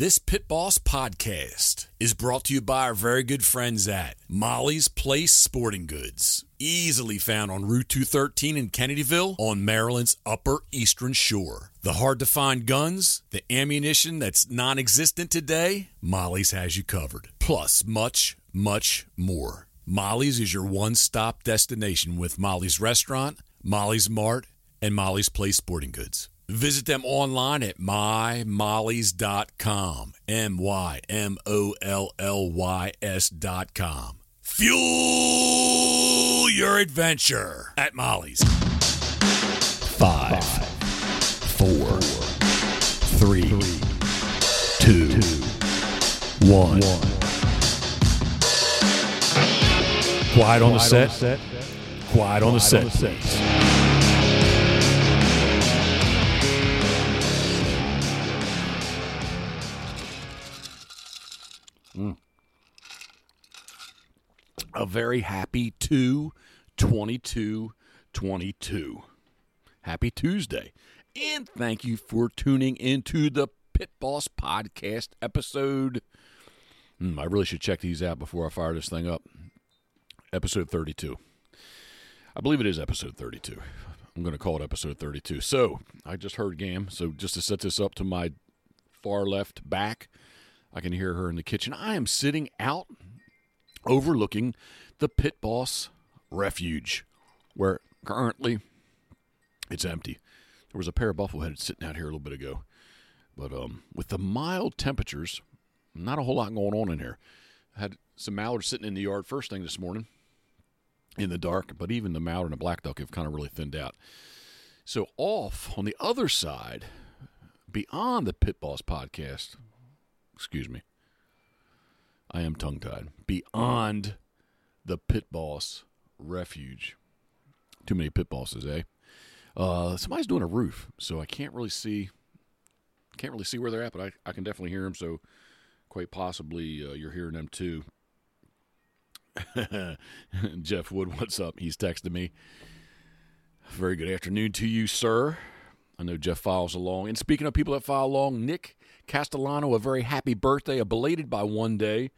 This Pit Boss podcast is brought to you by our very good friends at Molly's Place Sporting Goods. Easily found on Route 213 in Kennedyville on Maryland's Upper Eastern Shore. The hard to find guns, the ammunition that's non existent today, Molly's has you covered. Plus, much, much more. Molly's is your one stop destination with Molly's Restaurant, Molly's Mart, and Molly's Place Sporting Goods. Visit them online at mymollys.com. M Y M O L L Y S.com. Fuel your adventure at Molly's. Five, four, three, two, one. Quiet on the set. Quiet on the set, please. a very happy 2 22 22. Happy Tuesday. And thank you for tuning into the Pit Boss Podcast episode. Hmm, I really should check these out before I fire this thing up. Episode 32. I believe it is episode 32. I'm going to call it episode 32. So, I just heard Gam. So, just to set this up to my far left back, I can hear her in the kitchen. I am sitting out overlooking the Pit Boss Refuge, where currently it's empty. There was a pair of buffleheads sitting out here a little bit ago, but um, with the mild temperatures, not a whole lot going on in here. I had some mallards sitting in the yard first thing this morning in the dark, but even the mallard and the black duck have kind of really thinned out. So off on the other side, beyond the Pit Boss podcast, excuse me, I am tongue tied. Beyond the pit boss refuge. Too many pit bosses, eh? Uh, somebody's doing a roof, so I can't really see. Can't really see where they're at, but I, I can definitely hear them. So, quite possibly, uh, you're hearing them too. Jeff Wood, what's up? He's texting me. Very good afternoon to you, sir. I know Jeff files along. And speaking of people that file along, Nick Castellano, a very happy birthday, a belated by one day.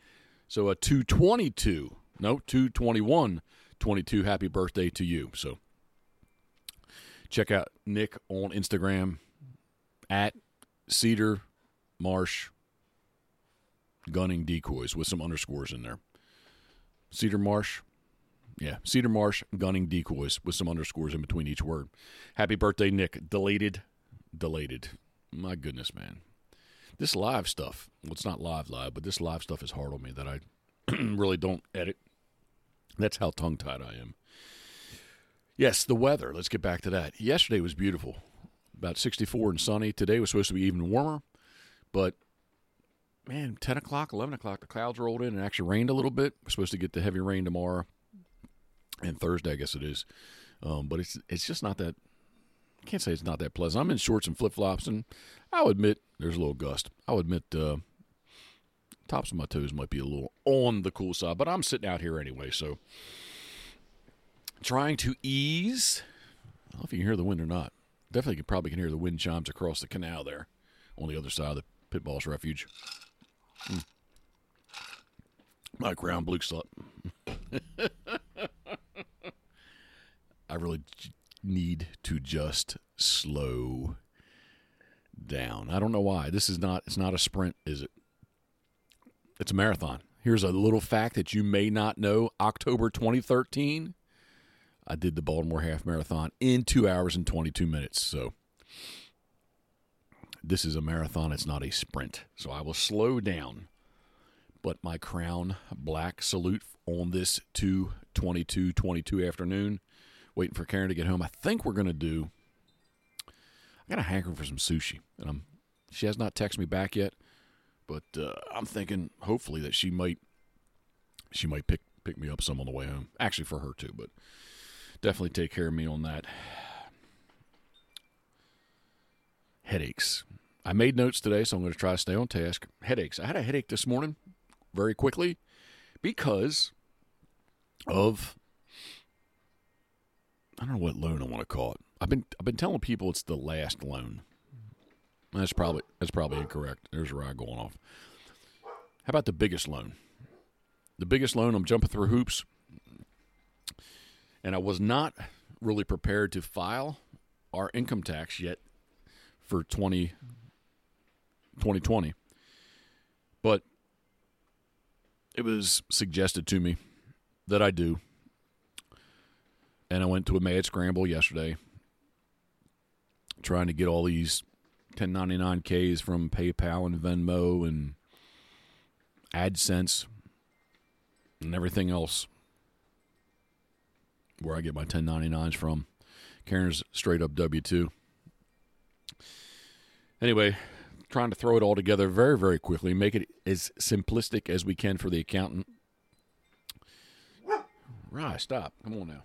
So a 222, no, 221, 22 happy birthday to you. So check out Nick on Instagram at Cedar Marsh Gunning Decoys with some underscores in there. Cedar Marsh, yeah, Cedar Marsh Gunning Decoys with some underscores in between each word. Happy birthday, Nick. Deleted, deleted. My goodness, man this live stuff, well, it's not live live, but this live stuff is hard on me that I really don't edit. That's how tongue tied I am. Yes, the weather. Let's get back to that. Yesterday was beautiful, about 64 and sunny. Today was supposed to be even warmer, but man, 10 o'clock, 11 o'clock, the clouds rolled in and actually rained a little bit. We're supposed to get the heavy rain tomorrow and Thursday, I guess it is. Um, but it's it's just not that Can't say it's not that pleasant. I'm in shorts and flip flops, and I'll admit there's a little gust. I'll admit uh, tops of my toes might be a little on the cool side, but I'm sitting out here anyway, so trying to ease. I don't know if you can hear the wind or not. Definitely can, probably can hear the wind chimes across the canal there on the other side of the Pit Boss Refuge. Mm. My crown blue slut. I really need to just slow down. I don't know why. This is not it's not a sprint, is it? It's a marathon. Here's a little fact that you may not know. October 2013, I did the Baltimore half marathon in 2 hours and 22 minutes. So this is a marathon, it's not a sprint. So I will slow down. But my crown black salute on this 222 22 afternoon waiting for Karen to get home. I think we're going to do. I got a hankering for some sushi, and I'm. She has not texted me back yet, but uh, I'm thinking hopefully that she might. She might pick pick me up some on the way home. Actually, for her too, but definitely take care of me on that. Headaches. I made notes today, so I'm going to try to stay on task. Headaches. I had a headache this morning, very quickly, because of I don't know what loan I want to call it. I've been I've been telling people it's the last loan. That's probably that's probably incorrect. There's a ride going off. How about the biggest loan? The biggest loan. I'm jumping through hoops, and I was not really prepared to file our income tax yet for 20, 2020. But it was suggested to me that I do. And I went to a mad scramble yesterday trying to get all these 1099Ks from PayPal and Venmo and AdSense and everything else where I get my 1099s from. Karen's straight up W 2. Anyway, trying to throw it all together very, very quickly, make it as simplistic as we can for the accountant. Right, stop. Come on now.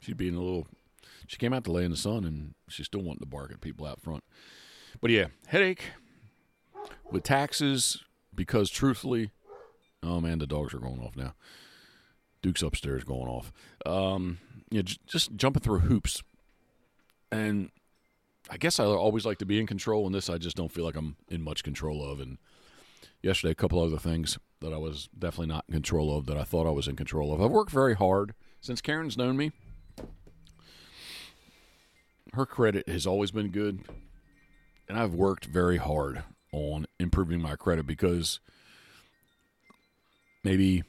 She's being a little. She came out to lay in the sun and she's still wanting to bark at people out front. But yeah, headache with taxes because truthfully, oh man, the dogs are going off now. Duke's upstairs going off. Um, you know, j- just jumping through hoops. And I guess I always like to be in control, and this I just don't feel like I'm in much control of. And yesterday, a couple other things that I was definitely not in control of that I thought I was in control of. I've worked very hard since Karen's known me. Her credit has always been good, and I've worked very hard on improving my credit because maybe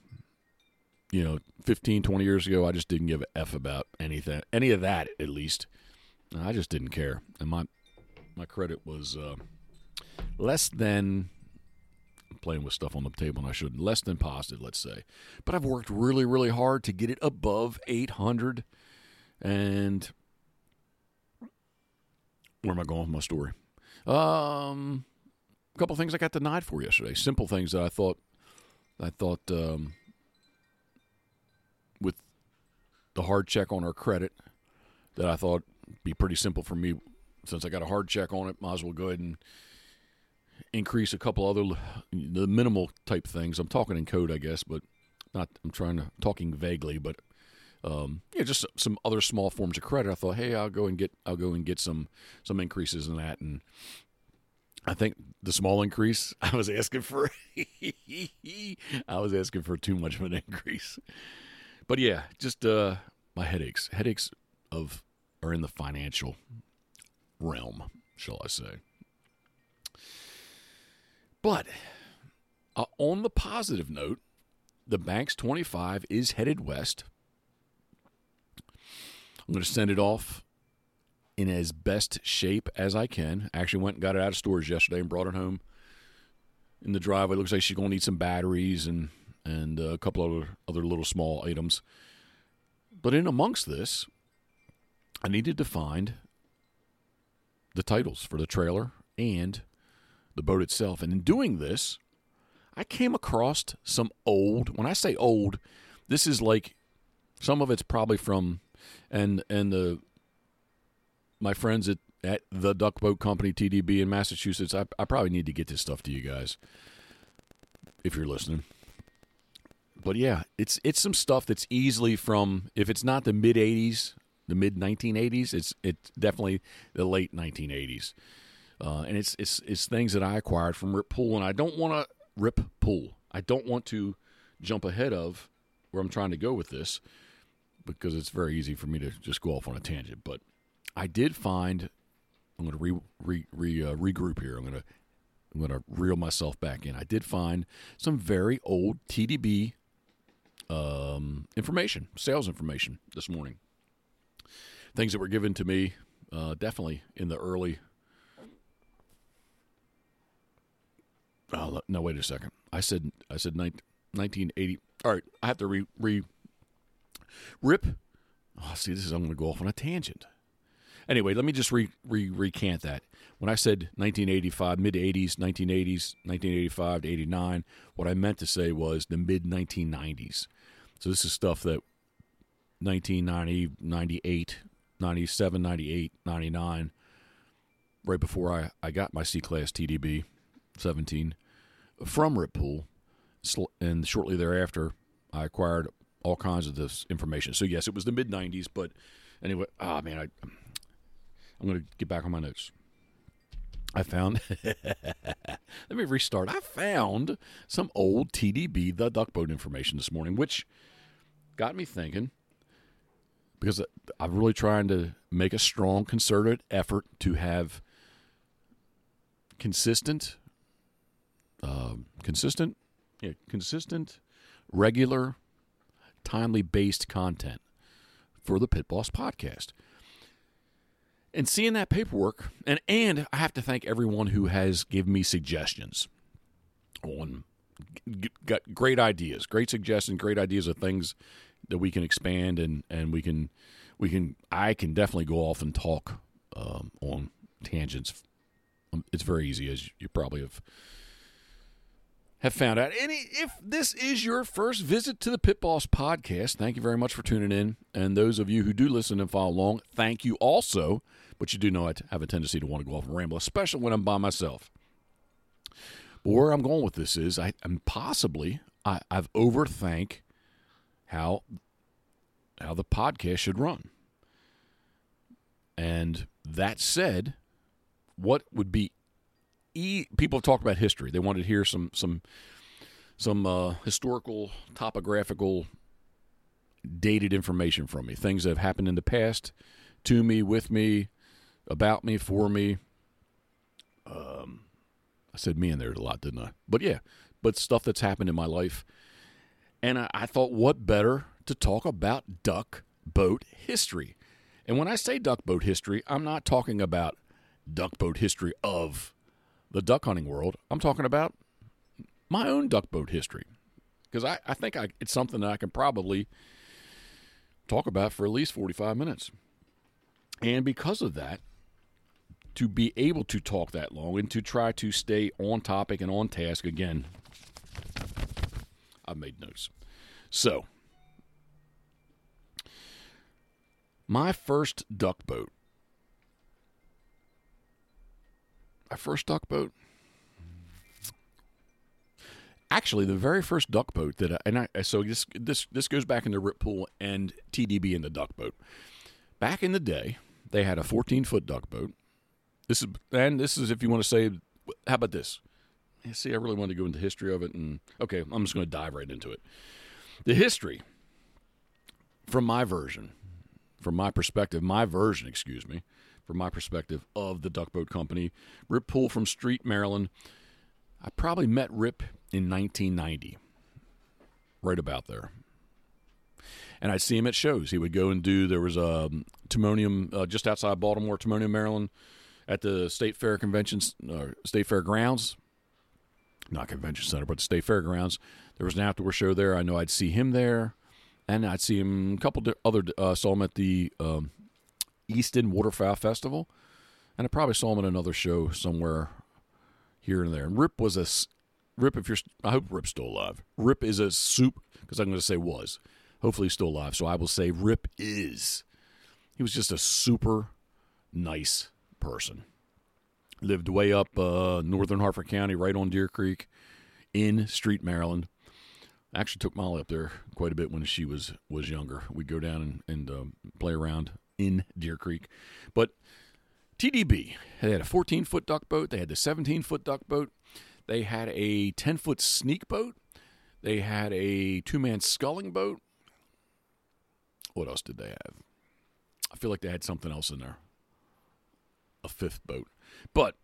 you know 15 20 years ago i just didn't give a f about anything any of that at least. I just didn't care. And my my credit was uh, less than playing with stuff on the table and i shouldn't less than positive let's say. But i've worked really really hard to get it above 800 and where am i going with my story um a couple things i got denied for yesterday simple things that i thought i thought um, with the hard check on our credit that I thought be pretty simple for me since I got a hard check on it. Might as well go ahead and increase a couple other the minimal type things. I'm talking in code, I guess, but not. I'm trying to talking vaguely, but um, yeah, just some other small forms of credit. I thought, hey, I'll go and get I'll go and get some some increases in that, and I think the small increase I was asking for, I was asking for too much of an increase. But yeah, just uh, my headaches. Headaches of are in the financial realm, shall I say. But uh, on the positive note, the bank's 25 is headed west. I'm going to send it off in as best shape as I can. I Actually went and got it out of storage yesterday and brought it home in the driveway. Looks like she's going to need some batteries and and uh, a couple other other little small items. But in amongst this, I needed to find the titles for the trailer and the boat itself. And in doing this, I came across some old. When I say old, this is like some of it's probably from and and the my friends at at the Duck Boat Company TDB in Massachusetts. I, I probably need to get this stuff to you guys if you're listening but yeah, it's it's some stuff that's easily from if it's not the mid '80s, the mid 1980s, it's it's definitely the late 1980s, uh, and it's it's it's things that I acquired from Rip Pool, and I don't want to rip Pool. I don't want to jump ahead of where I'm trying to go with this because it's very easy for me to just go off on a tangent. But I did find I'm going to re, re, re uh, regroup here. I'm going to I'm going to reel myself back in. I did find some very old TDB um, information, sales information this morning. Things that were given to me uh, definitely in the early. Oh, no, wait a second. I said I said 1980. All right, I have to re, re rip. Oh, see, this is I'm going to go off on a tangent. Anyway, let me just re, re, recant that. When I said 1985, mid 80s, 1980s, 1985 to 89, what I meant to say was the mid 1990s. So this is stuff that 1990, 98, 97, 98, 99, right before I, I got my C Class TDB 17 from Rip Pool. And shortly thereafter, I acquired all kinds of this information. So, yes, it was the mid 90s, but anyway, ah, oh, man, I, I'm going to get back on my notes. I found. let me restart. I found some old TDB, the duck boat information this morning, which got me thinking because I'm really trying to make a strong, concerted effort to have consistent, uh, consistent, yeah, consistent, regular, timely based content for the Pit Boss podcast and seeing that paperwork and and I have to thank everyone who has given me suggestions on got great ideas, great suggestions, great ideas of things that we can expand and and we can we can I can definitely go off and talk um, on tangents. It's very easy as you probably have have found out. And if this is your first visit to the Pit Boss podcast, thank you very much for tuning in. And those of you who do listen and follow along, thank you also. But you do know I have a tendency to want to go off and ramble, especially when I'm by myself. But where I'm going with this is I, am possibly I, I've overthink how how the podcast should run. And that said, what would be e- people have talked about history. They wanted to hear some some some uh, historical, topographical, dated information from me. Things that have happened in the past, to me, with me, about me, for me. Um, I said me in there a lot, didn't I? But yeah, but stuff that's happened in my life. And I, I thought, what better to talk about duck boat history? And when I say duck boat history, I'm not talking about duck boat history of the duck hunting world. I'm talking about my own duck boat history because I, I think I, it's something that I can probably talk about for at least 45 minutes. And because of that, to be able to talk that long and to try to stay on topic and on task again, I've made notes. So, my first duck boat my first duck boat. Actually, the very first duck boat that I, and I so this this this goes back into Rip Pool and TDB in the duck boat. Back in the day, they had a 14 foot duck boat. This is and this is if you want to say, how about this? See, I really want to go into the history of it, and okay, I'm just going to dive right into it. The history, from my version, from my perspective, my version, excuse me, from my perspective, of the Duck Boat Company. Rip Pool from Street, Maryland. I probably met Rip in 1990, right about there. And I'd see him at shows. He would go and do, there was a Timonium uh, just outside Baltimore, Timonium, Maryland, at the State Fair Convention, uh, State Fair grounds. Not Convention Center, but the State Fair grounds. There was an outdoor show there. I know I'd see him there. And I'd see him a couple other, uh, saw him at the um, Easton Waterfowl Festival, and I probably saw him in another show somewhere here and there. And Rip was a Rip. If you're, I hope Rip's still alive. Rip is a soup because I'm going to say was. Hopefully, he's still alive. So I will say Rip is. He was just a super nice person. Lived way up uh, northern Harford County, right on Deer Creek, in Street, Maryland. actually took Molly up there quite a bit when she was was younger. We'd go down and, and uh, play around in Deer Creek. But TDB, they had a 14 foot duck boat, they had the 17 foot duck boat, they had a 10 foot sneak boat, they had a two man sculling boat. What else did they have? I feel like they had something else in there. A fifth boat. But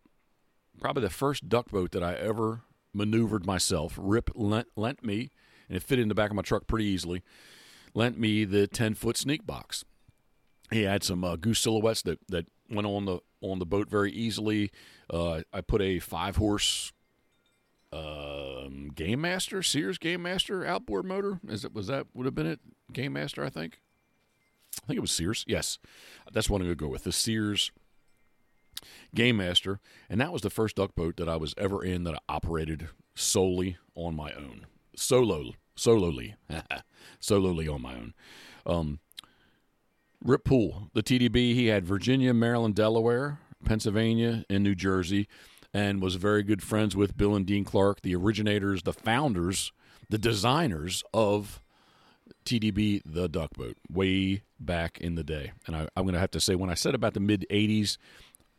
probably the first duck boat that I ever maneuvered myself, Rip lent, lent me, and it fit in the back of my truck pretty easily, lent me the 10 foot sneak box he had some uh, goose silhouettes that, that went on the on the boat very easily. Uh, I put a five horse um, Game Master Sears Game Master outboard motor. Is it was that would have been it? Game Master, I think. I think it was Sears. Yes, that's what I'm going to go with the Sears Game Master, and that was the first duck boat that I was ever in that I operated solely on my own, solo, solely, solely on my own. Um, Rip Pool, the TDB, he had Virginia, Maryland, Delaware, Pennsylvania, and New Jersey, and was very good friends with Bill and Dean Clark, the originators, the founders, the designers of TDB, the duck boat, way back in the day. And I, am going to have to say, when I said about the mid 80s,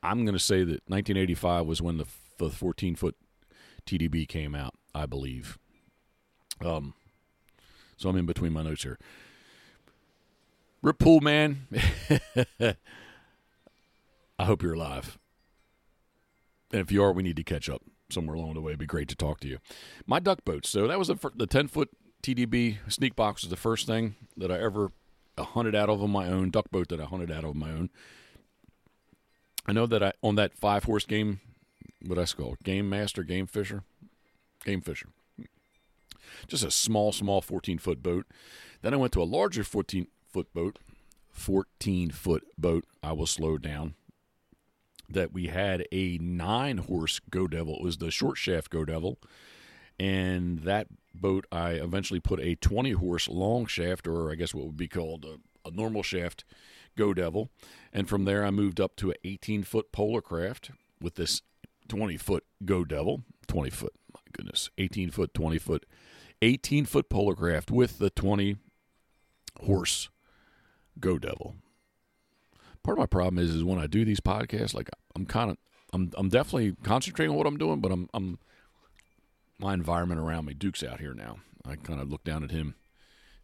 I'm going to say that 1985 was when the the 14 foot TDB came out, I believe. Um, so I'm in between my notes here. Rip Pool man, I hope you're alive. And if you are, we need to catch up somewhere along the way. It'd be great to talk to you. My duck boats. So that was the, the 10 foot TDB sneak box was the first thing that I ever hunted out of on my own, duck boat that I hunted out of my own. I know that I on that five horse game, what I call game master, game fisher, game fisher. Just a small, small 14 foot boat. Then I went to a larger 14 foot boat, 14 foot boat. I will slow down. That we had a nine horse Go Devil. It was the short shaft Go Devil. And that boat, I eventually put a 20 horse long shaft, or I guess what would be called a, a normal shaft Go Devil. And from there, I moved up to an 18 foot Polar Kraft with this 20 foot Go Devil. 20 foot, my goodness, 18 foot, 20 foot, 18 foot Polar Kraft with the 20 horse Go Devil. Part of my problem is, is when I do these podcasts, like I'm kind of, I'm, I'm definitely concentrating on what I'm doing, but I'm, I'm, my environment around me. Duke's out here now. I kind of looked down at him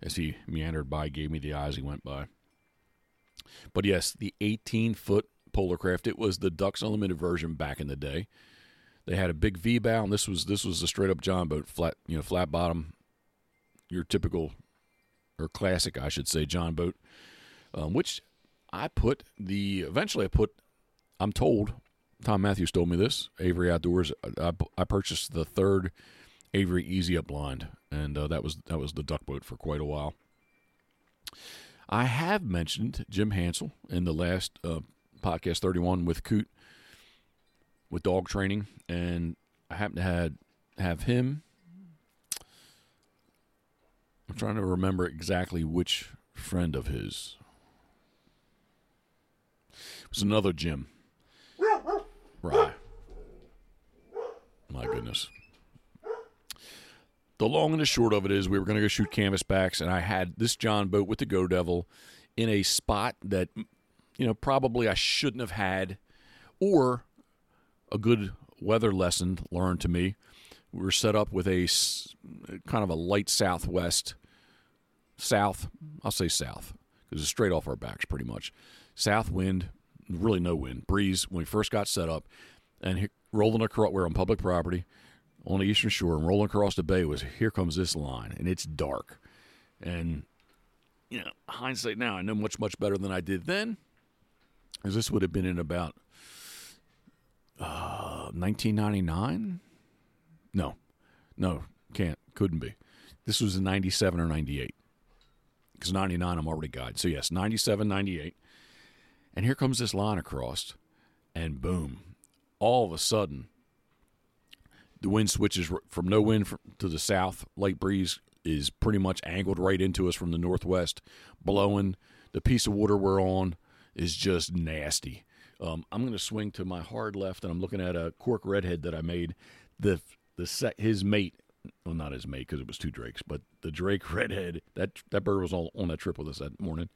as he meandered by, gave me the eyes he went by. But yes, the 18 foot Polar Kraft. It was the Ducks Unlimited version back in the day. They had a big V bow, and this was this was a straight up John boat, flat you know flat bottom, your typical or classic, I should say, John boat. Um, which I put the eventually I put. I'm told Tom Matthews told me this. Avery Outdoors. I, I purchased the third Avery Easy Up blind, and uh, that was that was the duck boat for quite a while. I have mentioned Jim Hansel in the last uh, podcast 31 with Coot with dog training, and I happen to had have him. I'm trying to remember exactly which friend of his. It was another Jim. Right. My goodness the long and the short of it is we were going to go shoot canvasbacks, and I had this John boat with the Go Devil in a spot that, you know, probably I shouldn't have had, or a good weather lesson learned to me. We were set up with a kind of a light southwest, south, I'll say south, because it's straight off our backs pretty much. South wind, really no wind, breeze when we first got set up, and rolling across, we're on public property on the eastern shore and rolling across the bay was here comes this line and it's dark. And you know hindsight now i know much much better than i did then because this would have been in about uh, 1999 no. No can't couldn't be. This was in 97 or 98 because 99 i'm already guide. So yes 97 98 and here comes this line across and boom all of a sudden the wind switches from no wind to the south. Light breeze is pretty much angled right into us from the northwest, blowing. The piece of water we're on is just nasty. Um, I'm going to swing to my hard left, and I'm looking at a cork redhead that I made. The the set his mate, well, not his mate because it was two drakes, but the drake redhead. That that bird was all on that trip with us that morning,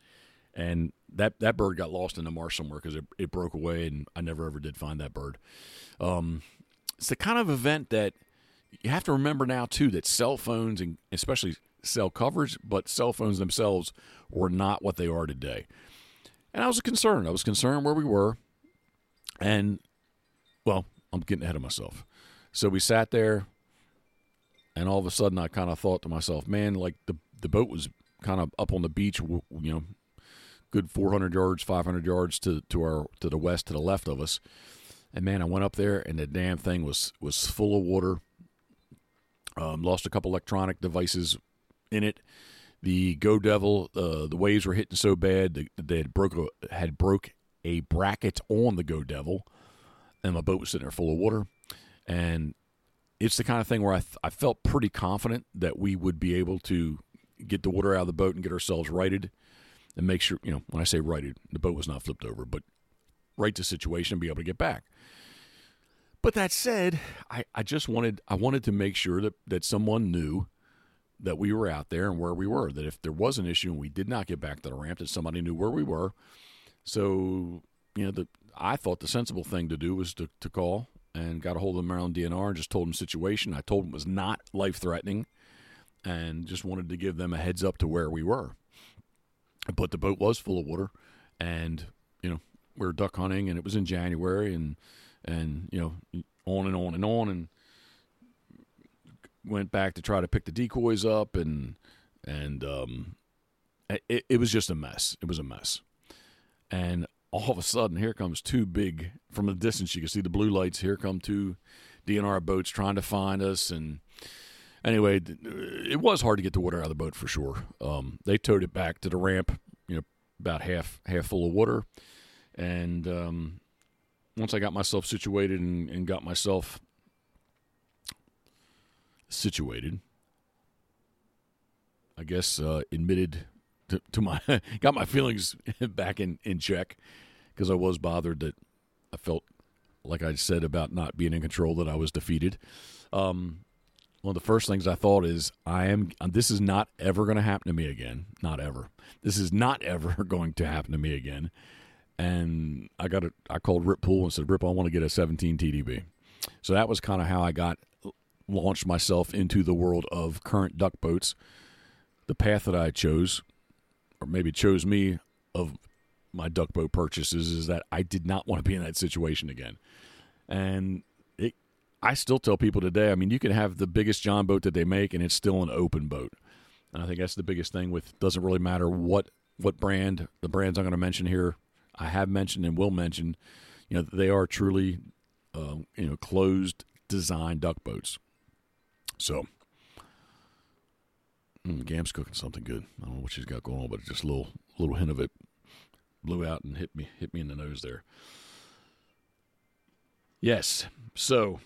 and that that bird got lost in the marsh somewhere because it, it broke away, and I never ever did find that bird. Um, it's the kind of event that you have to remember now too that cell phones and especially cell coverage, but cell phones themselves were not what they are today. And I was concerned. I was concerned where we were, and well, I'm getting ahead of myself. So we sat there, and all of a sudden, I kind of thought to myself, "Man, like the the boat was kind of up on the beach, you know, good 400 yards, 500 yards to to our to the west, to the left of us." And man, I went up there, and the damn thing was was full of water. Um, lost a couple electronic devices in it. The Go Devil, uh, the waves were hitting so bad that they had broke a, had broke a bracket on the Go Devil, and my boat was sitting there full of water. And it's the kind of thing where I th- I felt pretty confident that we would be able to get the water out of the boat and get ourselves righted, and make sure you know when I say righted, the boat was not flipped over, but right the situation and be able to get back. But that said, I, I just wanted I wanted to make sure that, that someone knew that we were out there and where we were. That if there was an issue and we did not get back to the ramp, that somebody knew where we were. So you know, the I thought the sensible thing to do was to, to call and got a hold of the Maryland DNR and just told them the situation. I told them it was not life threatening and just wanted to give them a heads up to where we were. But the boat was full of water and, you know, we were duck hunting and it was in January and, and, you know, on and on and on and went back to try to pick the decoys up and, and, um, it, it was just a mess. It was a mess. And all of a sudden, here comes two big from a distance. You can see the blue lights. Here come two DNR boats trying to find us. And anyway, it was hard to get the water out of the boat for sure. Um, they towed it back to the ramp, you know, about half half full of water. And um, once I got myself situated and, and got myself situated, I guess uh, admitted to, to my got my feelings back in in check because I was bothered that I felt like I said about not being in control that I was defeated. Um, one of the first things I thought is I am uh, this is not ever going to happen to me again. Not ever. This is not ever going to happen to me again. And I got a I called Rip Pool and said, Rip, I want to get a 17 TDB. So that was kind of how I got launched myself into the world of current duck boats. The path that I chose or maybe chose me of my duck boat purchases is that I did not want to be in that situation again. And I still tell people today, I mean, you can have the biggest John boat that they make and it's still an open boat. And I think that's the biggest thing with doesn't really matter what what brand, the brands I'm going to mention here, I have mentioned and will mention, you know, they are truly uh, you know, closed design duck boats. So, Mm, Gam's cooking something good. I don't know what she's got going on, but just a little little hint of it blew out and hit me hit me in the nose there. Yes, so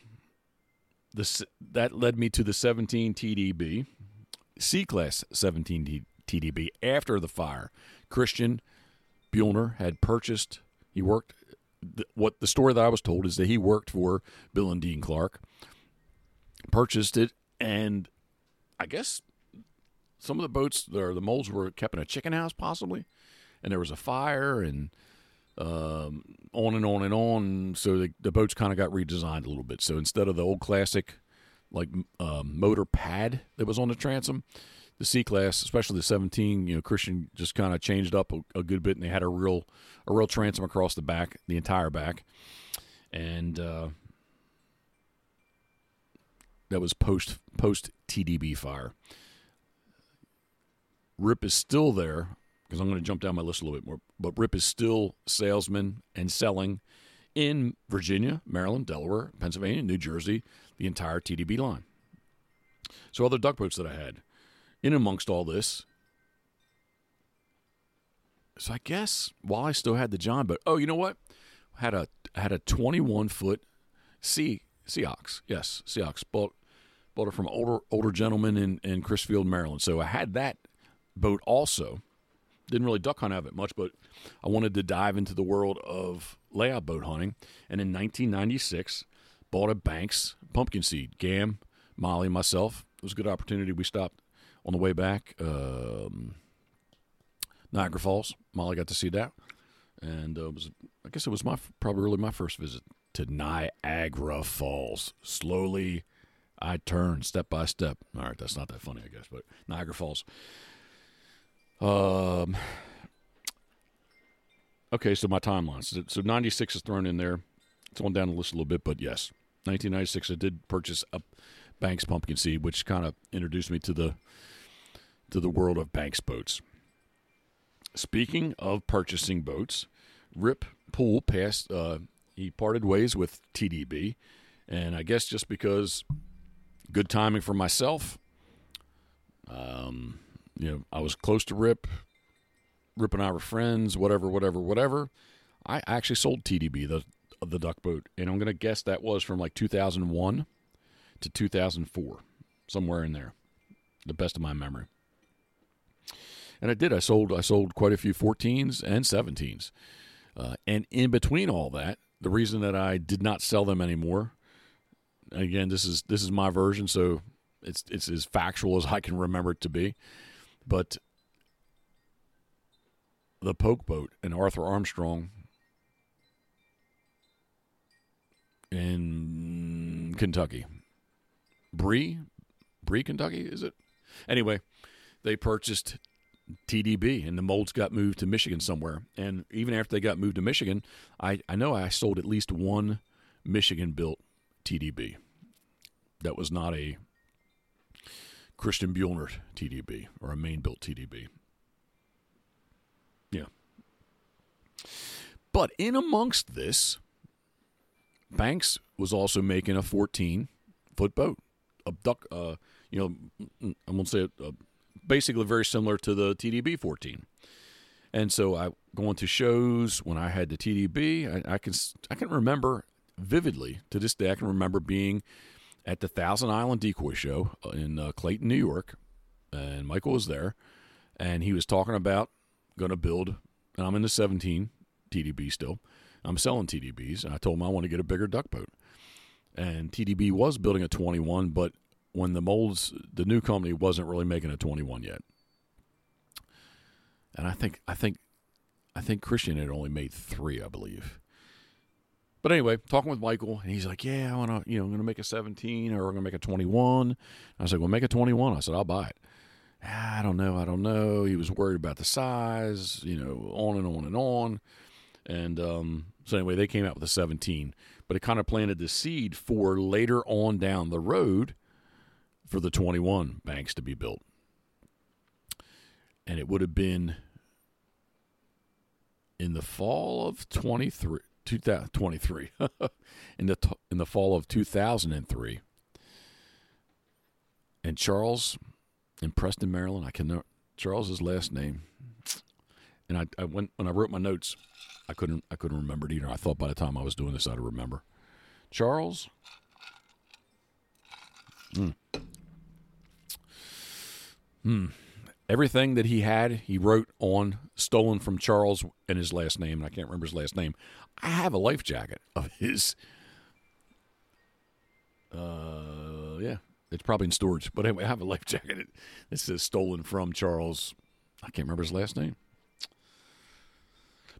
this that led me to the 17 TDB, C class 17 TDB after the fire. Christian Buellner had purchased. He worked. What the story that I was told is that he worked for Bill and Dean Clark, purchased it, and I guess some of the boats or the molds were kept in a chicken house possibly and there was a fire and um, on and on and on. So the, the boats kind of got redesigned a little bit. So instead of the old classic like um, motor pad that was on the transom the c class especially the 17 you know christian just kind of changed up a, a, good bit and they had a real a real transom across the back the entire back. And uh, that was post post tdb fire. Rip is still there because I'm going to jump down my list a little bit more. But Rip is still salesman and selling in Virginia, Maryland, Delaware, Pennsylvania, New Jersey, the entire TDB line. So other duck boats that I had in amongst all this. So I guess while I still had the John boat, oh, you know what? Had a had a 21 foot Sea Seahawks. Yes, Seahawks. Bought bought it from older older gentleman in in Crisfield, Maryland. So I had that boat also. Didn't really duck hunt out of it much, but I wanted to dive into the world of layout boat hunting. And in 1996, bought a Banks pumpkin seed. Gam, Molly, myself. It was a good opportunity. We stopped on the way back. Um, Niagara Falls. Molly got to see that, and uh, was I guess it was my probably really my first visit to Niagara Falls. Slowly, I turned step by step. All right, that's not that funny, I guess, but Niagara Falls. Um, okay, so my timeline. So, so 96 is thrown in there. It's on down the list a little bit, but yes, 1996, I did purchase a Banks pumpkin seed, which kind of introduced me to the to the world of Banks boats. Speaking of purchasing boats, Rip Pool passed. Uh, he parted ways with TDB, and I guess just because good timing for myself. Um, you know, I was close to Rip. Rip and I were friends, whatever, whatever, whatever. I actually sold TDB, the the duck boat, and I'm going to guess that was from like 2001 to 2004, somewhere in there, the best of my memory. And I did. I sold. I sold quite a few 14s and 17s, uh, and in between all that, the reason that I did not sell them anymore. Again, this is this is my version, so it's it's as factual as I can remember it to be. But the poke boat and Arthur Armstrong in Kentucky. Bree, Bree, Kentucky, is it? Anyway, they purchased TDB, and the molds got moved to Michigan somewhere. And even after they got moved to Michigan, I, I know I sold at least one Michigan built TDB that was not a Christian Buehlner TDB or a main built TDB. Yeah. But in amongst this, Banks was also making a 14 foot boat, a duck, uh, you know, I'm going to say uh, basically very similar to the TDB 14. And so I going to shows when I had the TDB, I, I can I can remember vividly to this day. I can remember being at the Thousand Island Decoy Show uh, in uh, Clayton, New York, and Michael was there, and he was talking about going to build. And I'm in the 17 TDB still. I'm selling TDBs, and I told him I want to get a bigger duck boat. And TDB was building a 21, but when the molds, the new company wasn't really making a 21 yet. And I think, I think, I think Christian had only made three, I believe. But anyway, talking with Michael, and he's like, "Yeah, I want to, you know, I'm going to make a 17 or we're going to make a 21." I was like, "Well, make a 21." I said, "I'll buy it." Ah, I don't know, I don't know. He was worried about the size, you know, on and on and on. And um, so anyway, they came out with a 17, but it kind of planted the seed for later on down the road for the 21 banks to be built. And it would have been in the fall of 23 2023 in the in the fall of 2003 and Charles in Preston Maryland I can Charles's last name. And I, I went when I wrote my notes I couldn't I couldn't remember it either. I thought by the time I was doing this I'd remember. Charles? Hmm. Hmm. Everything that he had he wrote on stolen from Charles and his last name. And I can't remember his last name I have a life jacket of his. Uh, yeah, it's probably in storage. But anyway, I have a life jacket. This is stolen from Charles. I can't remember his last name.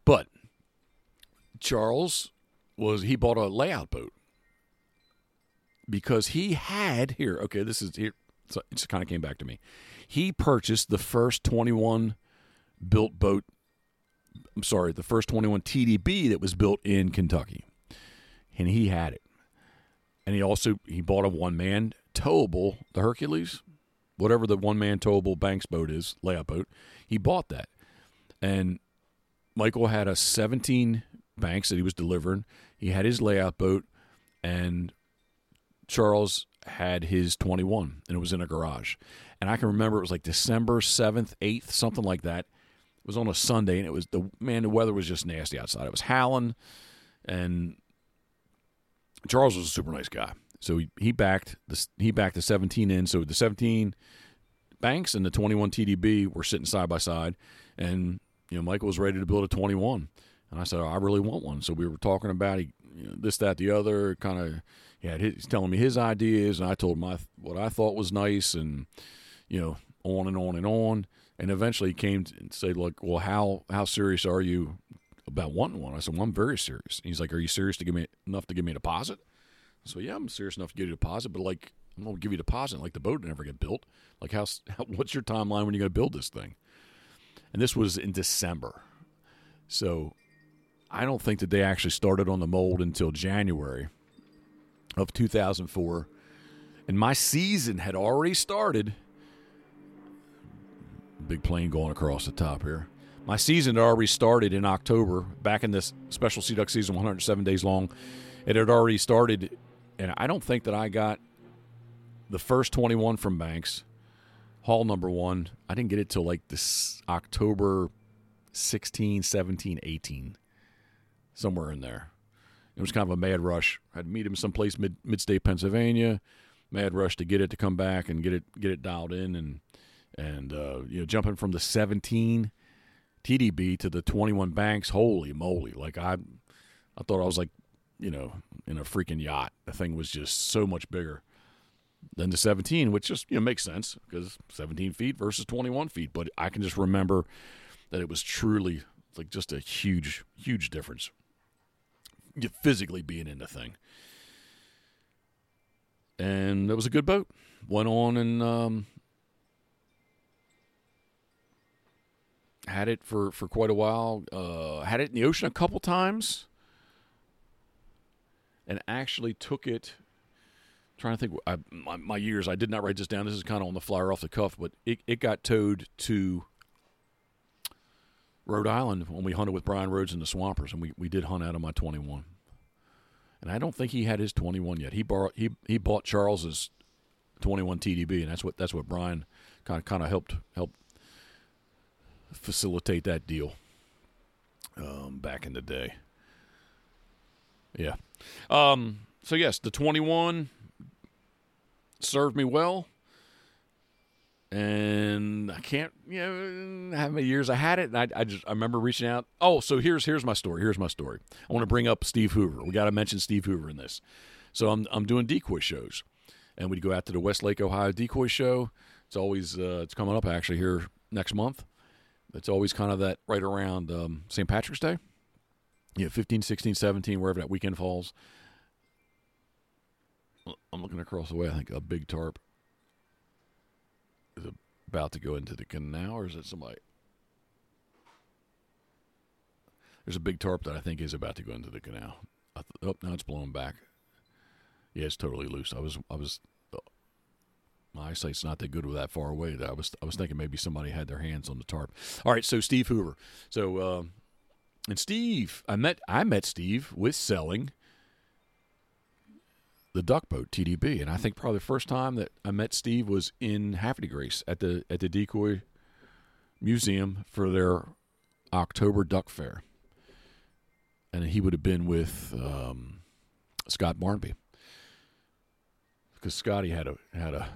But Charles was he bought a layout boat because he had here. Okay, this is here. So it just kind of came back to me. He purchased the first 21 built boat I'm sorry, the first 21 TDB that was built in Kentucky, and he had it. And he also he bought a one man towable, the Hercules, whatever the one man towable Banks boat is, layout boat. He bought that, and Michael had a 17 Banks that he was delivering. He had his layout boat, and Charles had his 21, and it was in a garage. And I can remember it was like December 7th, 8th, something like that it was on a Sunday, and it was the man. The weather was just nasty outside. It was howling, and Charles was a super nice guy. So he, he backed the he backed the 17 in. So the 17 banks and the 21 TDB were sitting side by side, and you know Michael was ready to build a 21, and I said oh, I really want one. So we were talking about he, you know, this, that, the other. Kind of, he had his, telling me his ideas, and I told him what I thought was nice, and you know on and on and on. And eventually came and said, "Look, well, how how serious are you about wanting one?" I said, "Well, I'm very serious." And he's like, "Are you serious to give me enough to give me a deposit?" So yeah, I'm serious enough to give you a deposit, but like I'm gonna give you a deposit. Like the boat never get built. Like how, how what's your timeline when you're gonna build this thing? And this was in December, so I don't think that they actually started on the mold until January of 2004, and my season had already started big plane going across the top here. My season had already started in October, back in this special Sea Duck season, 107 days long. It had already started, and I don't think that I got the first 21 from Banks, haul number one. I didn't get it till like this October 16, 17, 18, somewhere in there. It was kind of a mad rush. I had to meet him someplace mid mid-state Pennsylvania. Mad rush to get it to come back and get it get it dialed in and and uh, you know jumping from the 17 TDB to the 21 banks. Holy moly! Like I, I thought I was like, you know, in a freaking yacht. The thing was just so much bigger than the 17, which just you know makes sense because 17 feet versus 21 feet. But I can just remember that it was truly like just a huge, huge difference physically being in the thing. and it was a good boat. Went on and um, had it for, for quite a while. Uh, had it in the ocean a couple times, and actually took it. Trying to think, I, my, my years. I did not write this down. This is kind of on the flyer off the cuff, but it, it got towed to Rhode Island when we hunted with Brian Rhodes and the Swampers, and we, we did hunt out of my 21. And I don't think he had his 21 yet. He borrowed he he bought Charles's 21 TDB, and that's what that's what Brian kind of kind of helped help facilitate that deal um, back in the day. Yeah. Um, so yes, the 21 served me well and I can't, you know, how many years I had it. And I, I just I remember reaching out. Oh, so here's here's my story. Here's my story. I want to bring up Steve Hoover. We got to mention Steve Hoover in this. So I'm I'm doing decoy shows, and we'd go out to the Westlake, Ohio decoy show. It's always uh, it's coming up actually here next month. It's always kind of that right around um, St. Patrick's Day. Yeah, 15, 16, 17, wherever that weekend falls. I'm looking across the way. I think a big tarp is about to go into the canal, or is it somebody? There's a big tarp that I think is about to go into the canal. Th- oh, now it's blowing back. Yeah, it's totally loose. I was, I was, my eyesight's not that good with that far away. I was, I was thinking maybe somebody had their hands on the tarp. All right, so Steve Hoover. So, uh, and Steve, I met, I met Steve with selling the duck boat TDB, and I think probably the first time that I met Steve was in de Grace at the at the Decoy Museum for their October Duck Fair, and he would have been with um, Scott Barnby because Scotty had a had a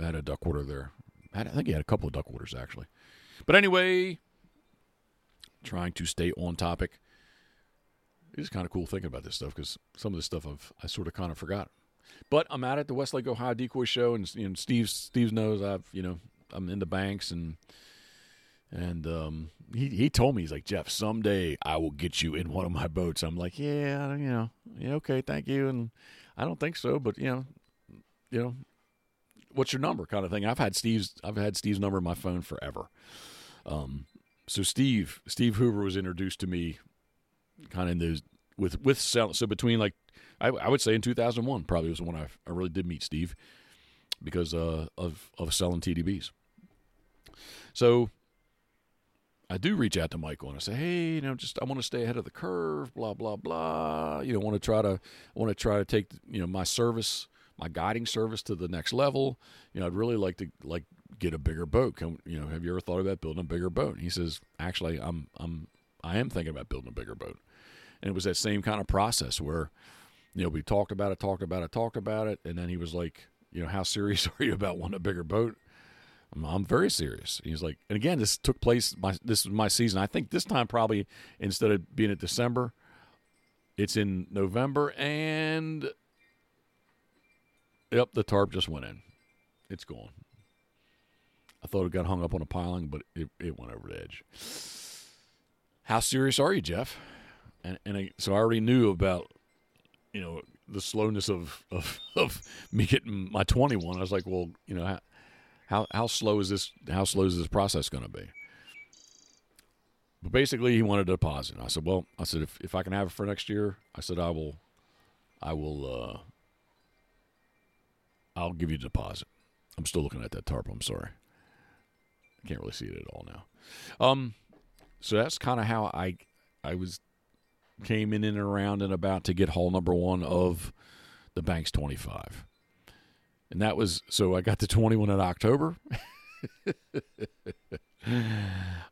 had a duck water there. I think he had a couple of duck waters actually, but anyway, trying to stay on topic it's kind of cool thinking about this stuff because some of this stuff I've I sort of kind of forgot. But I'm out at the Westlake, Ohio Decoy Show, and you know, Steve Steve knows I've you know I'm in the banks and and um, he he told me he's like Jeff, someday I will get you in one of my boats. I'm like, yeah, you know, yeah, okay, thank you, and I don't think so, but you know, you know, what's your number, kind of thing. I've had Steve's I've had Steve's number in my phone forever. Um, so Steve Steve Hoover was introduced to me kind of in those with with selling. So between like I, I, would say in 2001 probably was when I, I really did meet Steve because uh, of of selling TDBs. So I do reach out to Michael and I say, hey, you know, just I want to stay ahead of the curve, blah blah blah. You know, want to try to want to try to take you know my service, my guiding service to the next level. You know, I'd really like to like get a bigger boat. Can, you know, have you ever thought about building a bigger boat? And he says, actually, I'm I'm I am thinking about building a bigger boat. And it was that same kind of process where, you know, we talked about it, talked about it, talked about it, and then he was like, you know, how serious are you about wanting a bigger boat? I'm, I'm very serious. He's like, and again, this took place. My this was my season. I think this time probably instead of being at December, it's in November, and yep, the tarp just went in. It's gone. I thought it got hung up on a piling, but it, it went over the edge. How serious are you, Jeff? and and I, so I already knew about you know the slowness of of of me getting my 21. I was like, well, you know, how how, how slow is this? How slow is this process going to be? But basically, he wanted a deposit. I said, well, I said if if I can have it for next year, I said I will, I will, uh, I'll give you a deposit. I'm still looking at that tarp. I'm sorry. I can't really see it at all now. Um, so that's kind of how I I was came in and around and about to get hole number one of the Banks 25. And that was so I got the 21 in October.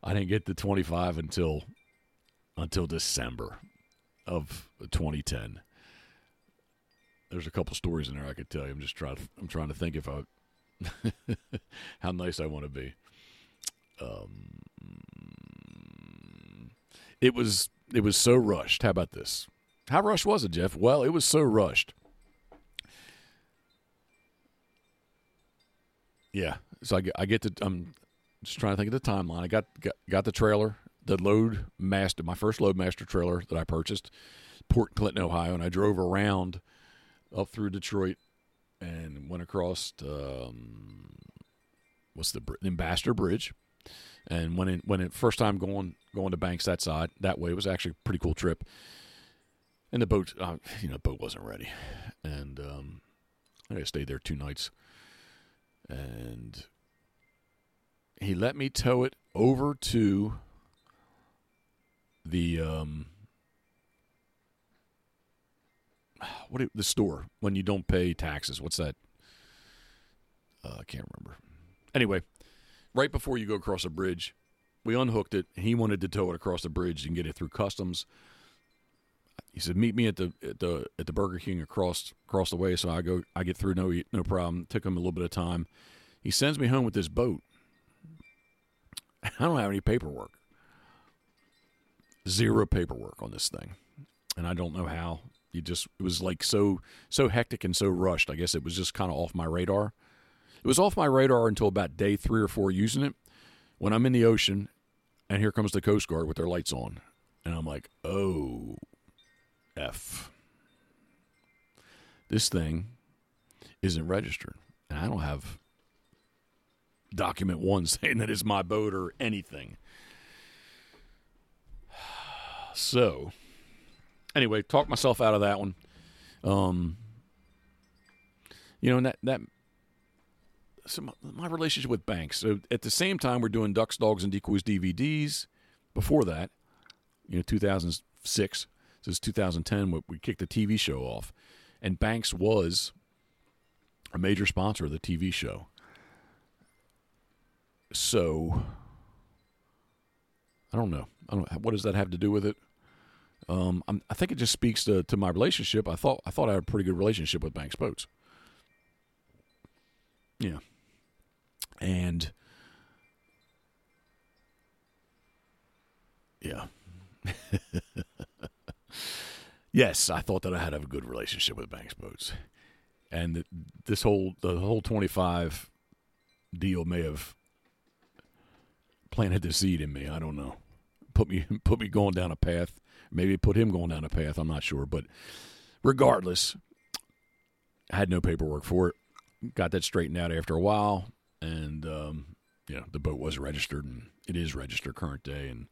I didn't get the 25 until until December of 2010. There's a couple stories in there I could tell you. I'm just trying. To, I'm trying to think if I how nice I want to be. Um, it was it was so rushed. How about this? How rushed was it, Jeff? Well, it was so rushed. Yeah. So I get, I get to, I'm just trying to think of the timeline. I got, got, got the trailer, the load master, my first load master trailer that I purchased, Port Clinton, Ohio, and I drove around up through Detroit and went across um, what's the Ambassador Bridge, and when it when it first time going going to Banks that side that way. It was actually a pretty cool trip. And the boat, uh, you know, boat wasn't ready, and um, I stayed there two nights, and he let me tow it over to the um, what the store when you don't pay taxes. What's that? Uh, I can't remember. Anyway, right before you go across a bridge, we unhooked it. He wanted to tow it across the bridge and get it through customs. He said, "Meet me at the at the at the Burger King across across the way." So I go, I get through no no problem. Took him a little bit of time. He sends me home with this boat. I don't have any paperwork. Zero paperwork on this thing, and I don't know how. You just it was like so so hectic and so rushed. I guess it was just kind of off my radar. It was off my radar until about day three or four using it. When I'm in the ocean, and here comes the Coast Guard with their lights on, and I'm like, oh, f. This thing isn't registered, and I don't have document one saying that it's my boat or anything. So, anyway, talk myself out of that one. Um, you know, that that so my, my, relationship with banks. So at the same time, we're doing Ducks, Dogs, and Decoys DVDs. Before that, you know, 2006. This is 2010. We kicked the TV show off, and Banks was a major sponsor of the TV show. So I don't know. I don't. What does that have to do with it? Um, i think it just speaks to, to my relationship. I thought I thought I had a pretty good relationship with Banks Boats. Yeah, and yeah, yes, I thought that I had a good relationship with Banks Boats, and this whole the whole twenty five deal may have planted the seed in me. I don't know. Put me put me going down a path Maybe put him going down a path. I'm not sure. But regardless, I had no paperwork for it. Got that straightened out after a while. And, um, you know, the boat was registered and it is registered current day. And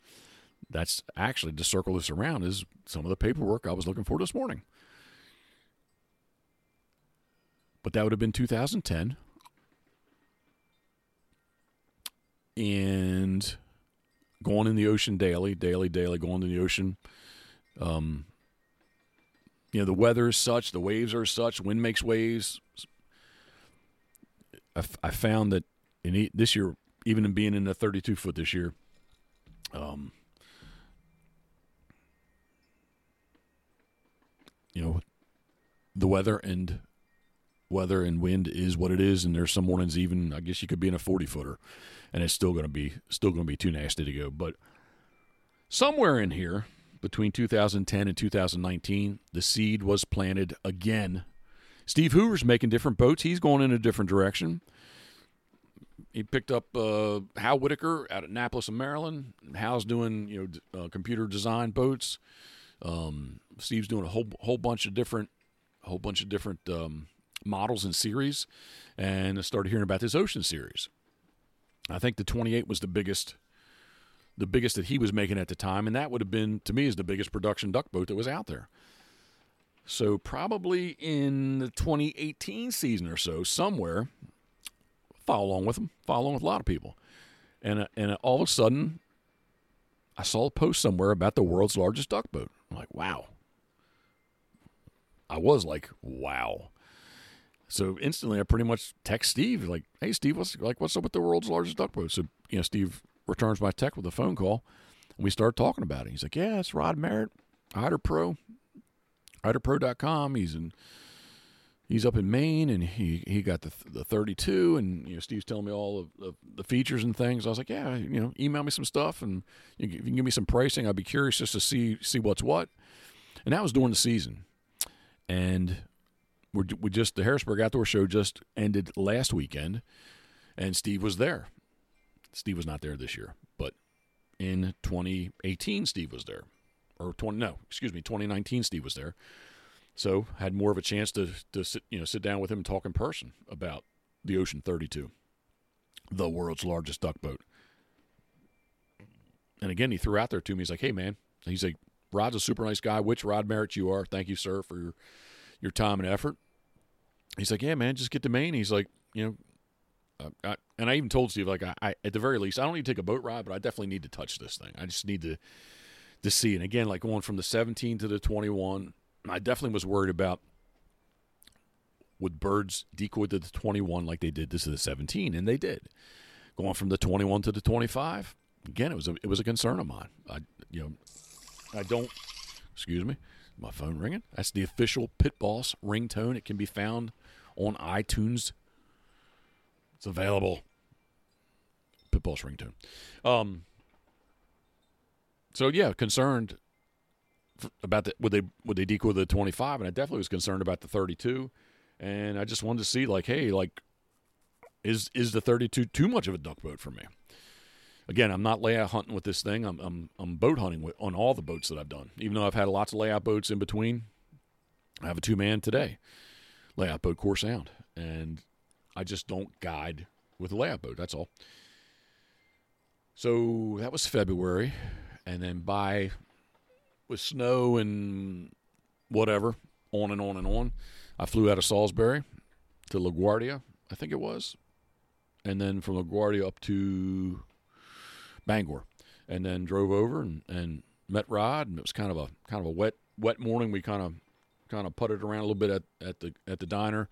that's actually to circle this around is some of the paperwork I was looking for this morning. But that would have been 2010. And going in the ocean daily, daily, daily, going in the ocean um, you know, the weather is such, the waves are such, wind makes waves. I, f- I found that in this year, even in being in the 32 foot this year, um, you know, the weather and weather and wind is what it is, and there's some mornings even I guess you could be in a 40 footer, and it's still going to be still going to be too nasty to go. But somewhere in here, between 2010 and 2019, the seed was planted again. Steve Hoover's making different boats. He's going in a different direction. He picked up uh, Hal Whitaker out at Annapolis, Maryland. Hal's doing you know uh, computer design boats. Um, Steve's doing a whole whole bunch of different whole bunch of different um, models and series, and I started hearing about this Ocean series. I think the 28 was the biggest the biggest that he was making at the time, and that would have been to me is the biggest production duck boat that was out there. So probably in the 2018 season or so, somewhere, follow along with him, follow along with a lot of people, and uh, and all of a sudden, I saw a post somewhere about the world's largest duck boat. I'm like, wow. I was like, wow. So instantly, I pretty much text Steve like, "Hey, Steve, what's like, what's up with the world's largest duck boat?" So you know, Steve returns my tech with a phone call. And we start talking about it. He's like, Yeah, it's Rod Merritt, Eider Pro, EiderPro.com. He's in he's up in Maine and he, he got the the 32 and you know Steve's telling me all of the, the features and things. I was like, yeah, you know, email me some stuff and you, if you can give me some pricing, I'd be curious just to see see what's what. And that was during the season, and we we just the Harrisburg Outdoor Show just ended last weekend, and Steve was there. Steve was not there this year, but in 2018, Steve was there, or 20 no, excuse me, 2019, Steve was there, So had more of a chance to to sit you know sit down with him and talk in person about the Ocean 32, the world's largest duck boat. And again, he threw out there to me. He's like, "Hey, man," he's like, "Rod's a super nice guy. Which Rod Merritt you are? Thank you, sir, for your your time and effort." He's like, "Yeah, man, just get to Maine." He's like, "You know." Uh, I, and I even told Steve, like, I, I, at the very least, I don't need to take a boat ride, but I definitely need to touch this thing. I just need to to see. And again, like going from the 17 to the 21, I definitely was worried about would birds decoy to the 21 like they did this to the 17, and they did. Going from the 21 to the 25, again, it was a, it was a concern of mine. I you know, I don't. Excuse me, my phone ringing. That's the official Pit Boss ringtone. It can be found on iTunes. It's available. Pit Boss ringtone. Um. So yeah, concerned about the would they would they decoy the 25 and I definitely was concerned about the 32 and I just wanted to see like hey like is is the 32 too much of a duck boat for me again I'm not layout hunting with this thing I'm I'm, I'm boat hunting with, on all the boats that I've done even though I've had lots of layout boats in between I have a two man today layout boat core sound and I just don't guide with a layout boat that's all so that was February and then by with snow and whatever, on and on and on. I flew out of Salisbury to LaGuardia, I think it was, and then from LaGuardia up to Bangor, and then drove over and, and met Rod, and it was kind of a kind of a wet wet morning. We kind of kind of putted around a little bit at, at the at the diner.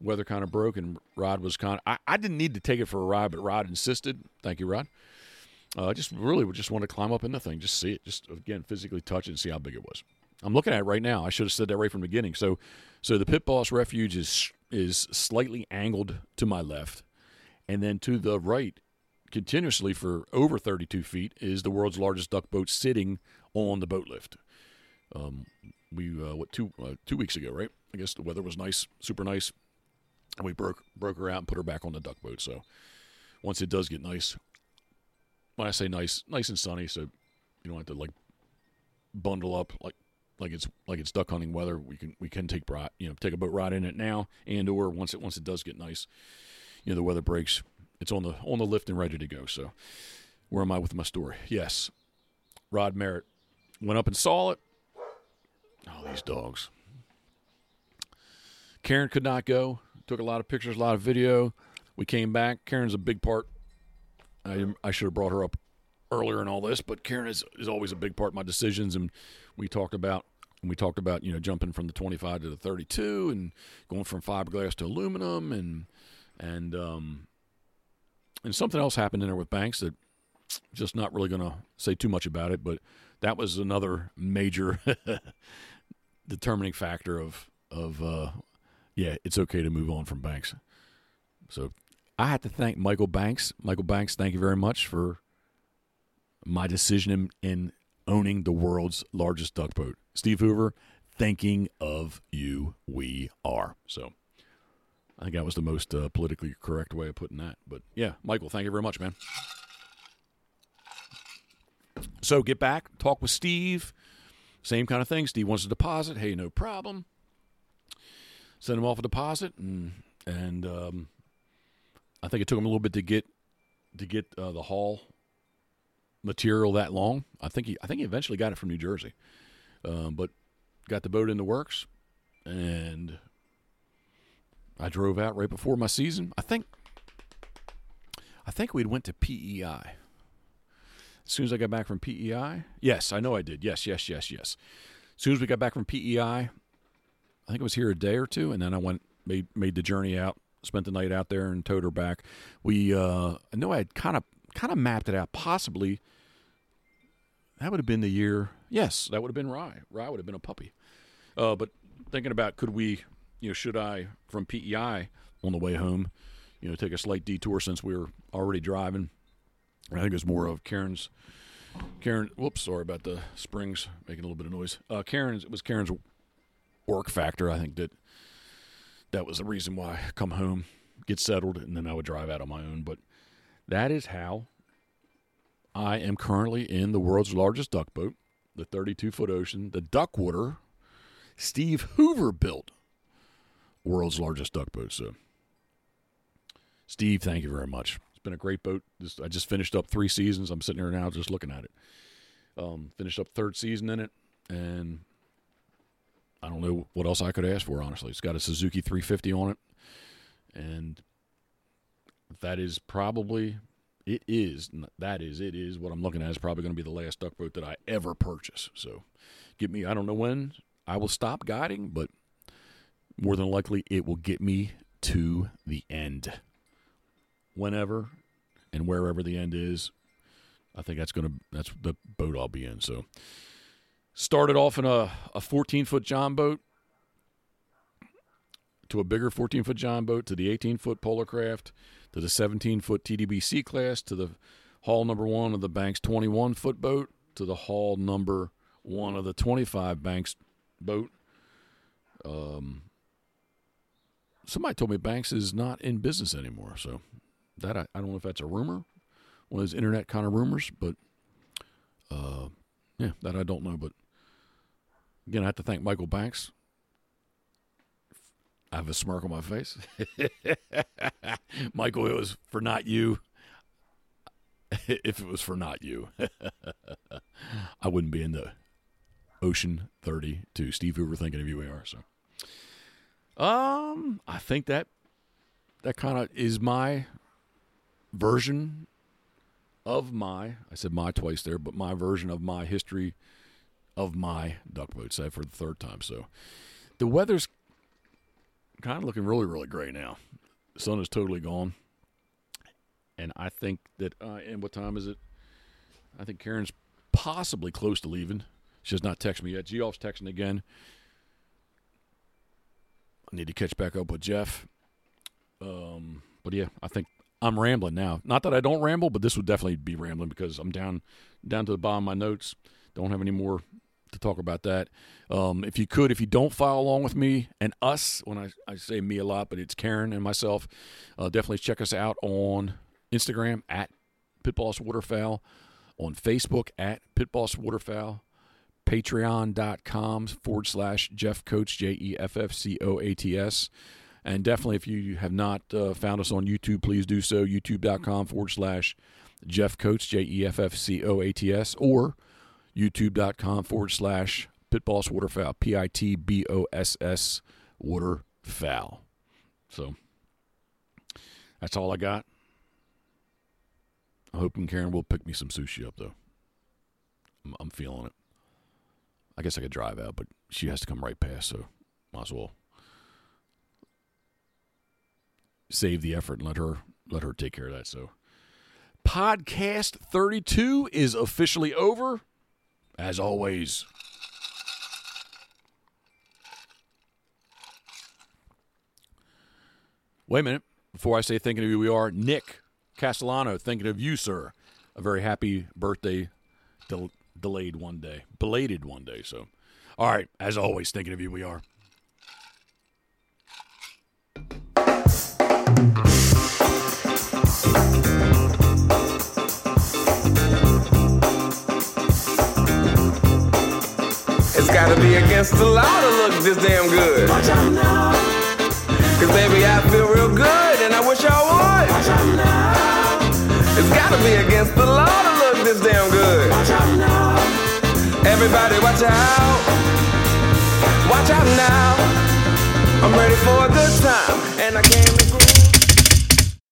Weather kind of broke, and Rod was kind of. I, I didn't need to take it for a ride, but Rod insisted. Thank you, Rod. Uh, just really just want to climb up in the thing, just see it, just again physically touch it and see how big it was. I'm looking at it right now. I should have said that right from the beginning. So, so the Pit Boss Refuge is is slightly angled to my left, and then to the right, continuously for over 32 feet, is the world's largest duck boat sitting on the boat lift. Um, we uh, what two uh, two weeks ago, right? I guess the weather was nice, super nice, we broke broke her out and put her back on the duck boat. So once it does get nice, when I say nice, nice and sunny, so you don't have to like bundle up like like it's like it's duck hunting weather. We can we can take you know take a boat ride in it now, and or once it once it does get nice, you know the weather breaks, it's on the on the lift and ready to go. So where am I with my story? Yes, Rod Merritt went up and saw it. Oh, these dogs. Karen could not go. Took a lot of pictures, a lot of video. We came back. Karen's a big part I, I should have brought her up earlier in all this, but Karen is, is always a big part of my decisions. And we talked about we talked about you know jumping from the 25 to the 32 and going from fiberglass to aluminum and and um and something else happened in there with Banks that just not really going to say too much about it, but that was another major determining factor of of uh yeah, it's okay to move on from Banks. So I have to thank Michael Banks. Michael Banks, thank you very much for my decision in, in owning the world's largest duck boat. Steve Hoover, thinking of you, we are. So I think that was the most uh, politically correct way of putting that. But yeah, Michael, thank you very much, man. So get back, talk with Steve. Same kind of thing. Steve wants a deposit. Hey, no problem. Send him off a deposit, and and um, I think it took him a little bit to get to get uh, the haul material that long. I think he I think he eventually got it from New Jersey, um, but got the boat in the works, and I drove out right before my season. I think I think we went to PEI. As soon as I got back from PEI, yes, I know I did. Yes, yes, yes, yes. As soon as we got back from PEI, I think it was here a day or two, and then I went made made the journey out spent the night out there and towed her back. We, uh, I know I had kind of kind of mapped it out. Possibly that would have been the year. Yes, that would have been Rye. Rye would have been a puppy. Uh, but thinking about could we, you know, should I from PEI on the way home, you know, take a slight detour since we were already driving. I think it was more of Karen's. Karen, whoops, sorry about the springs making a little bit of noise. Uh, Karen's, it was Karen's work factor. I think that that was the reason why I come home, get settled, and then I would drive out on my own. But that is how I am currently in the world's largest duck boat, the 32 foot ocean, the Duckwater Steve Hoover built world's largest duck boat. So, Steve, thank you very much. It's been a great boat. I just finished up three seasons. I'm sitting here now just looking at it. Um, finished up third season in it, and I don't know what else I could ask for. Honestly, it's got a Suzuki 350 on it, and that is probably it is that is it is what I'm looking at is probably going to be the last duck boat that I ever purchase. So, get me. I don't know when I will stop guiding, but more than likely it will get me to the end. Whenever and wherever the end is, I think that's gonna that's the boat I'll be in. So started off in a, a 14 foot John boat to a bigger 14 foot John boat to the 18 foot Polar Kraft to the 17 foot TDBC class to the hull number one of the Banks 21 foot boat to the hull number one of the 25 Banks boat. Um, somebody told me Banks is not in business anymore. So that I, I don't know if that's a rumor, one of those internet kind of rumors, but uh, yeah, that I don't know. But again, I have to thank Michael Banks. I have a smirk on my face. Michael, it was for not you. if it was for not you, I wouldn't be in the Ocean 32. Steve Hoover thinking of you we are. So um I think that that kind of is my version of my I said my twice there, but my version of my history of my duck boat said for the third time. So the weather's kind of looking really, really great now. The sun is totally gone. And I think that uh, and what time is it? I think Karen's possibly close to leaving. She has not texted me yet. Geoff's texting again. I need to catch back up with Jeff. Um, but yeah, I think I'm rambling now. Not that I don't ramble, but this would definitely be rambling because I'm down down to the bottom of my notes. Don't have any more to talk about that. Um, if you could, if you don't follow along with me and us, when I, I say me a lot, but it's Karen and myself, uh, definitely check us out on Instagram at Pitboss Waterfowl, on Facebook at Pitboss Waterfowl, patreon.com forward slash Jeff Coats, J E F F C O A T S. And definitely, if you have not uh, found us on YouTube, please do so. YouTube.com forward slash Jeff Coats, J E F F C O A T S, or YouTube.com forward slash Pitboss Waterfowl, P I T B O S S Waterfowl. So that's all I got. I'm hoping Karen will pick me some sushi up, though. I'm, I'm feeling it. I guess I could drive out, but she has to come right past, so might as well save the effort and let her let her take care of that. So podcast 32 is officially over. As always. Wait a minute. Before I say thinking of you, we are Nick Castellano thinking of you, sir. A very happy birthday del- delayed one day, belated one day. So, all right, as always, thinking of you, we are. It's gotta be against the law to look this damn good. Watch out now. Cause baby, I feel real good and I wish I would. Watch out now. It's gotta be against the law to look this damn good. Watch out now. Everybody watch out. Watch out now. I'm ready for a good time.